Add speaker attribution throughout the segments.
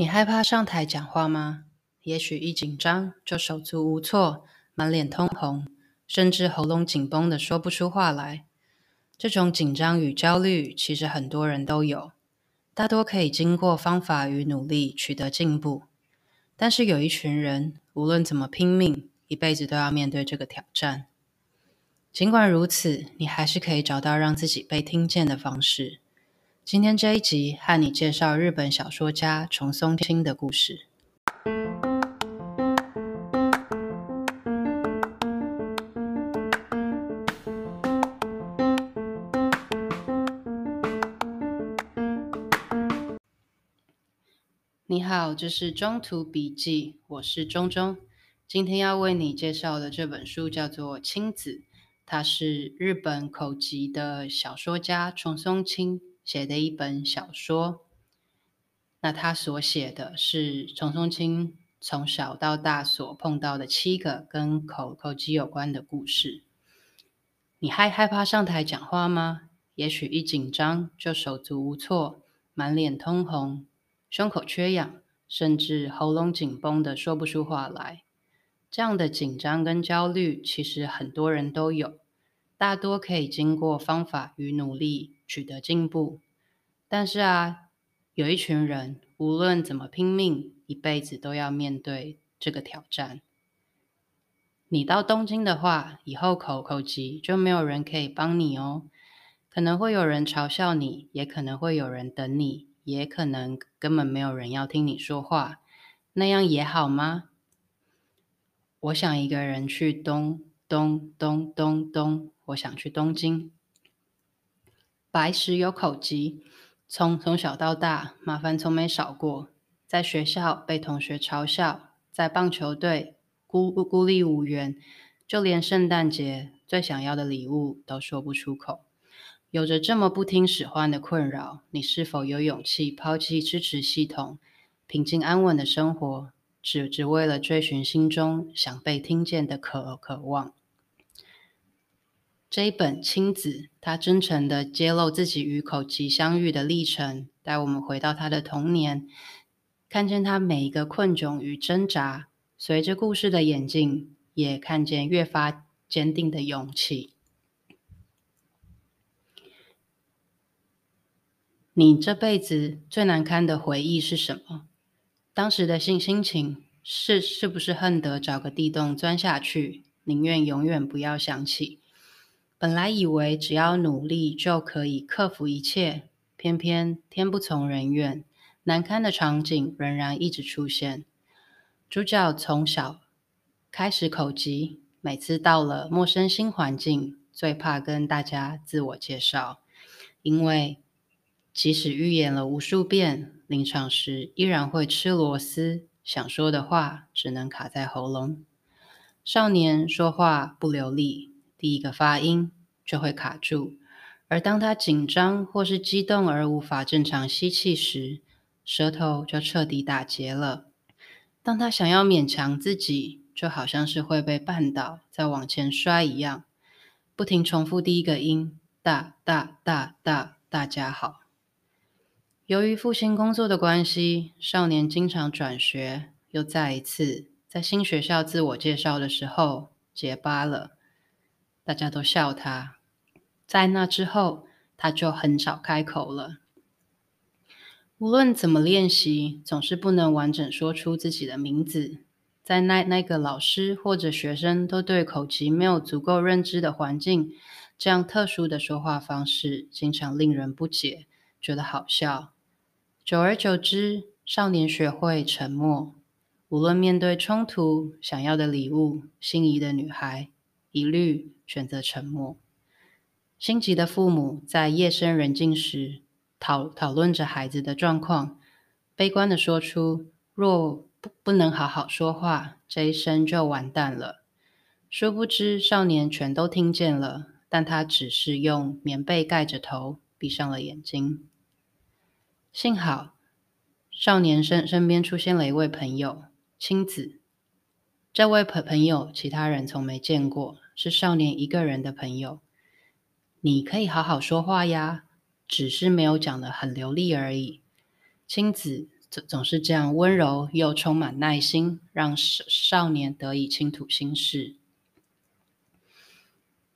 Speaker 1: 你害怕上台讲话吗？也许一紧张就手足无措、满脸通红，甚至喉咙紧绷的说不出话来。这种紧张与焦虑，其实很多人都有，大多可以经过方法与努力取得进步。但是有一群人，无论怎么拼命，一辈子都要面对这个挑战。尽管如此，你还是可以找到让自己被听见的方式。今天这一集和你介绍日本小说家重松清的故事。你好，这是中途笔记，我是中中。今天要为你介绍的这本书叫做《亲子》，它是日本口籍的小说家重松清写的一本小说，那他所写的是松松清从小到大所碰到的七个跟口口疾有关的故事。你还害怕上台讲话吗？也许一紧张就手足无措、满脸通红、胸口缺氧，甚至喉咙紧绷的说不出话来。这样的紧张跟焦虑，其实很多人都有，大多可以经过方法与努力。取得进步，但是啊，有一群人无论怎么拼命，一辈子都要面对这个挑战。你到东京的话，以后口口疾就没有人可以帮你哦，可能会有人嘲笑你，也可能会有人等你，也可能根本没有人要听你说话，那样也好吗？我想一个人去东东东东东，我想去东京。白石有口疾，从从小到大，麻烦从没少过。在学校被同学嘲笑，在棒球队孤孤立无援，就连圣诞节最想要的礼物都说不出口。有着这么不听使唤的困扰，你是否有勇气抛弃支持系统，平静安稳的生活，只只为了追寻心中想被听见的渴渴望？这一本亲子，他真诚地揭露自己与口疾相遇的历程，带我们回到他的童年，看见他每一个困窘与挣扎，随着故事的演进，也看见越发坚定的勇气。你这辈子最难堪的回忆是什么？当时的心心情是是不是恨得找个地洞钻下去，宁愿永远不要想起？本来以为只要努力就可以克服一切，偏偏天不从人愿，难堪的场景仍然一直出现。主角从小开始口疾，每次到了陌生新环境，最怕跟大家自我介绍，因为即使预演了无数遍，临场时依然会吃螺丝，想说的话只能卡在喉咙。少年说话不流利。第一个发音就会卡住，而当他紧张或是激动而无法正常吸气时，舌头就彻底打结了。当他想要勉强自己，就好像是会被绊倒再往前摔一样，不停重复第一个音：大大大大，大家好。由于父亲工作的关系，少年经常转学，又再一次在新学校自我介绍的时候结巴了。大家都笑他，在那之后，他就很少开口了。无论怎么练习，总是不能完整说出自己的名字。在那那个老师或者学生都对口疾没有足够认知的环境，这样特殊的说话方式，经常令人不解，觉得好笑。久而久之，少年学会沉默。无论面对冲突、想要的礼物、心仪的女孩，一律选择沉默。心急的父母在夜深人静时讨讨论着孩子的状况，悲观的说出：“若不不能好好说话，这一生就完蛋了。”殊不知，少年全都听见了，但他只是用棉被盖着头，闭上了眼睛。幸好，少年身身边出现了一位朋友，亲子。这位朋朋友，其他人从没见过，是少年一个人的朋友。你可以好好说话呀，只是没有讲得很流利而已。青子总总是这样温柔又充满耐心，让少少年得以倾吐心事。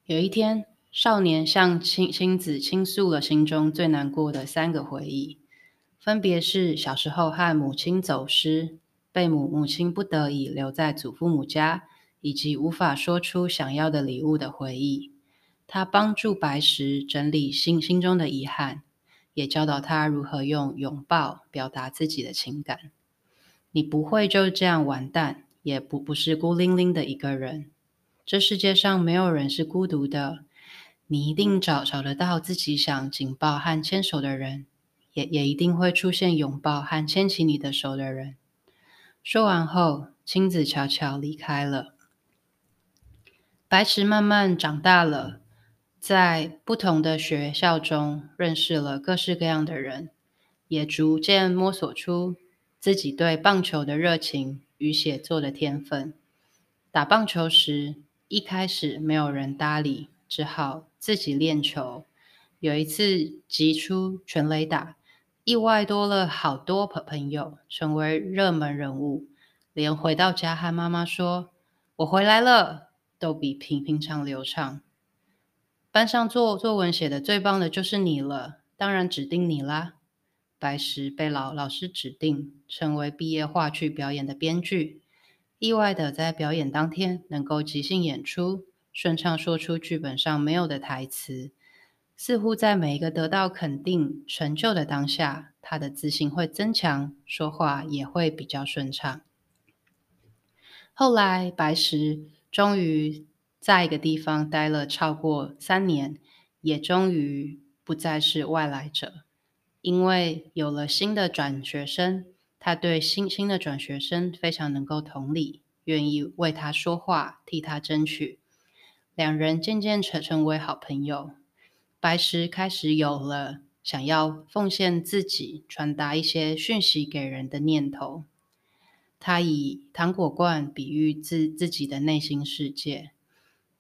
Speaker 1: 有一天，少年向青青子倾诉了心中最难过的三个回忆，分别是小时候和母亲走失，被母母亲不得已留在祖父母家，以及无法说出想要的礼物的回忆。他帮助白石整理心心中的遗憾。也教导他如何用拥抱表达自己的情感。你不会就这样完蛋，也不不是孤零零的一个人。这世界上没有人是孤独的，你一定找找得到自己想紧抱和牵手的人，也也一定会出现拥抱和牵起你的手的人。说完后，亲子悄悄离开了。白石慢慢长大了。在不同的学校中认识了各式各样的人，也逐渐摸索出自己对棒球的热情与写作的天分。打棒球时，一开始没有人搭理，只好自己练球。有一次击出全垒打，意外多了好多朋朋友，成为热门人物。连回到家和妈妈说“我回来了”，都比平平常流畅。班上作作文写的最棒的就是你了，当然指定你啦。白石被老老师指定成为毕业话剧表演的编剧，意外的在表演当天能够即兴演出，顺畅说出剧本上没有的台词。似乎在每一个得到肯定成就的当下，他的自信会增强，说话也会比较顺畅。后来，白石终于。在一个地方待了超过三年，也终于不再是外来者，因为有了新的转学生，他对新新的转学生非常能够同理，愿意为他说话，替他争取。两人渐渐成成为好朋友。白石开始有了想要奉献自己，传达一些讯息给人的念头。他以糖果罐比喻自自己的内心世界。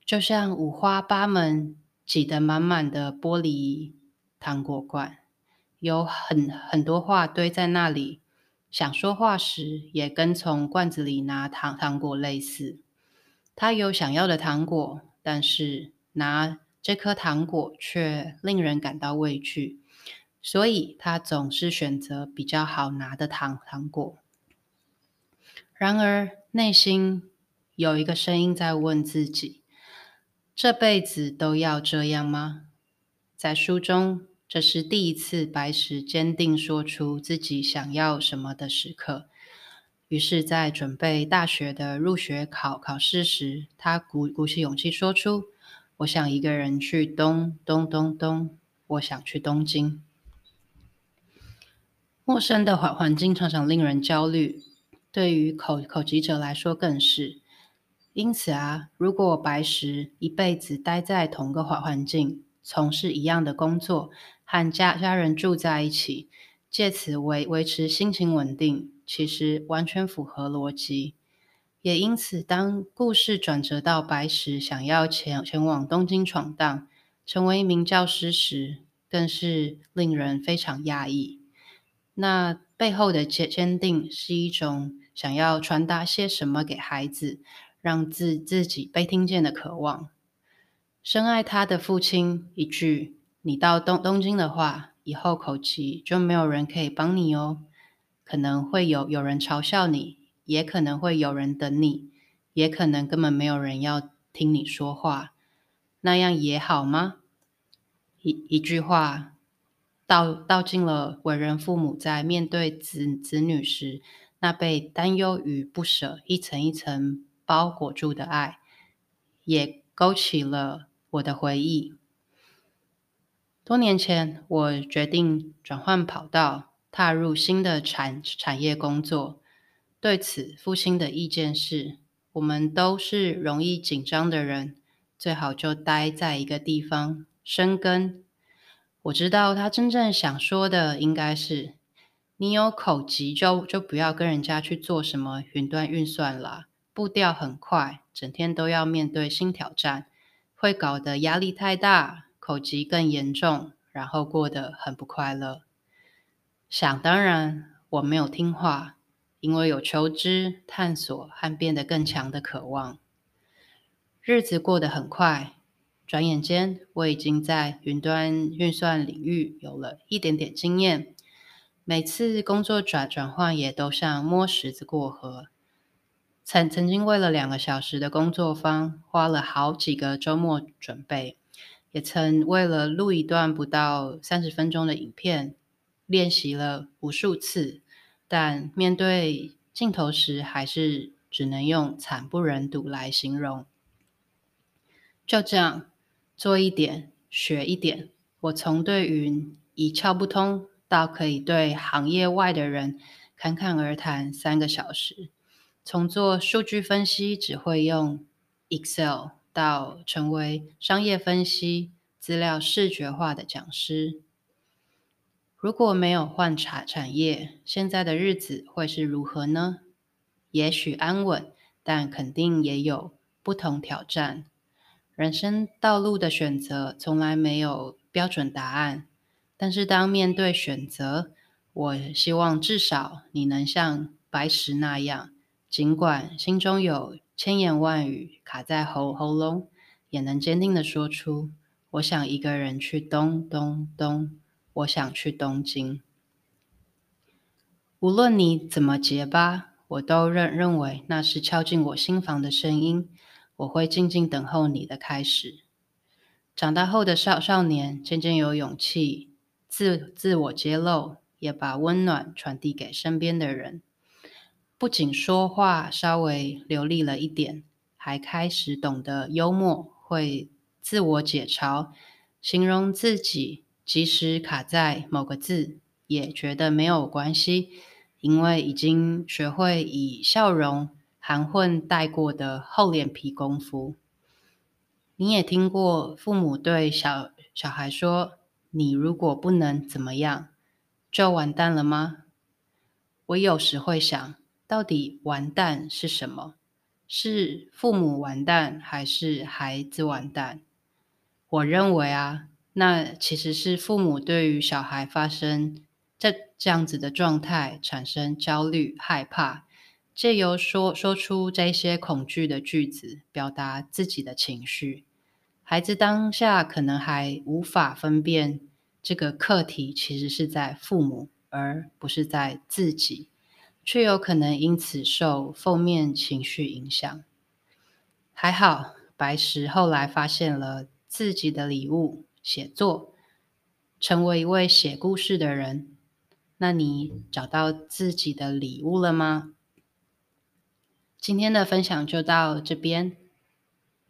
Speaker 1: 就像五花八门、挤得满满的玻璃糖果罐，有很很多话堆在那里。想说话时，也跟从罐子里拿糖糖果类似。他有想要的糖果，但是拿这颗糖果却令人感到畏惧，所以他总是选择比较好拿的糖糖果。然而，内心有一个声音在问自己。这辈子都要这样吗？在书中，这是第一次白石坚定说出自己想要什么的时刻。于是，在准备大学的入学考考试时，他鼓鼓起勇气说出：“我想一个人去东东东东，我想去东京。”陌生的环环境常常令人焦虑，对于口口疾者来说更是。因此啊，如果我白石一辈子待在同个环环境，从事一样的工作，和家家人住在一起，借此维维持心情稳定，其实完全符合逻辑。也因此，当故事转折到白石想要前前往东京闯荡，成为一名教师时，更是令人非常讶异。那背后的坚坚定，是一种想要传达些什么给孩子。让自自己被听见的渴望，深爱他的父亲一句：“你到东东京的话，以后口气就没有人可以帮你哦，可能会有有人嘲笑你，也可能会有人等你，也可能根本没有人要听你说话，那样也好吗？”一一句话，道道尽了为人父母在面对子子女时，那被担忧与不舍一层一层。包裹住的爱，也勾起了我的回忆。多年前，我决定转换跑道，踏入新的产产业工作。对此，父亲的意见是：我们都是容易紧张的人，最好就待在一个地方生根。我知道他真正想说的应该是：你有口疾就就不要跟人家去做什么云端运算了。步调很快，整天都要面对新挑战，会搞得压力太大，口疾更严重，然后过得很不快乐。想当然，我没有听话，因为有求知、探索和变得更强的渴望。日子过得很快，转眼间我已经在云端运算领域有了一点点经验。每次工作转转换也都像摸石子过河。曾曾经为了两个小时的工作坊，花了好几个周末准备，也曾为了录一段不到三十分钟的影片，练习了无数次，但面对镜头时，还是只能用惨不忍睹来形容。就这样，做一点，学一点，我从对云一窍不通。到可以对行业外的人侃侃而谈三个小时，从做数据分析只会用 Excel，到成为商业分析资料视觉化的讲师。如果没有换茶产业，现在的日子会是如何呢？也许安稳，但肯定也有不同挑战。人生道路的选择从来没有标准答案。但是，当面对选择，我希望至少你能像白石那样，尽管心中有千言万语卡在喉喉咙，也能坚定的说出：“我想一个人去东东东，我想去东京。”无论你怎么结巴，我都认认为那是敲进我心房的声音。我会静静等候你的开始。长大后的少少年渐渐有勇气。自自我揭露，也把温暖传递给身边的人。不仅说话稍微流利了一点，还开始懂得幽默，会自我解嘲，形容自己，即使卡在某个字，也觉得没有关系，因为已经学会以笑容含混带过的厚脸皮功夫。你也听过父母对小小孩说，你如果不能怎么样，就完蛋了吗？我有时会想，到底完蛋是什么？是父母完蛋，还是孩子完蛋？我认为啊，那其实是父母对于小孩发生这这样子的状态产生焦虑、害怕，借由说说出这些恐惧的句子，表达自己的情绪。孩子当下可能还无法分辨，这个课题其实是在父母，而不是在自己，却有可能因此受负面情绪影响。还好，白石后来发现了自己的礼物——写作，成为一位写故事的人。那你找到自己的礼物了吗？今天的分享就到这边。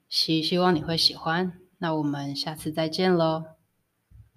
Speaker 1: 希希望你会喜欢，那我们下次再见喽。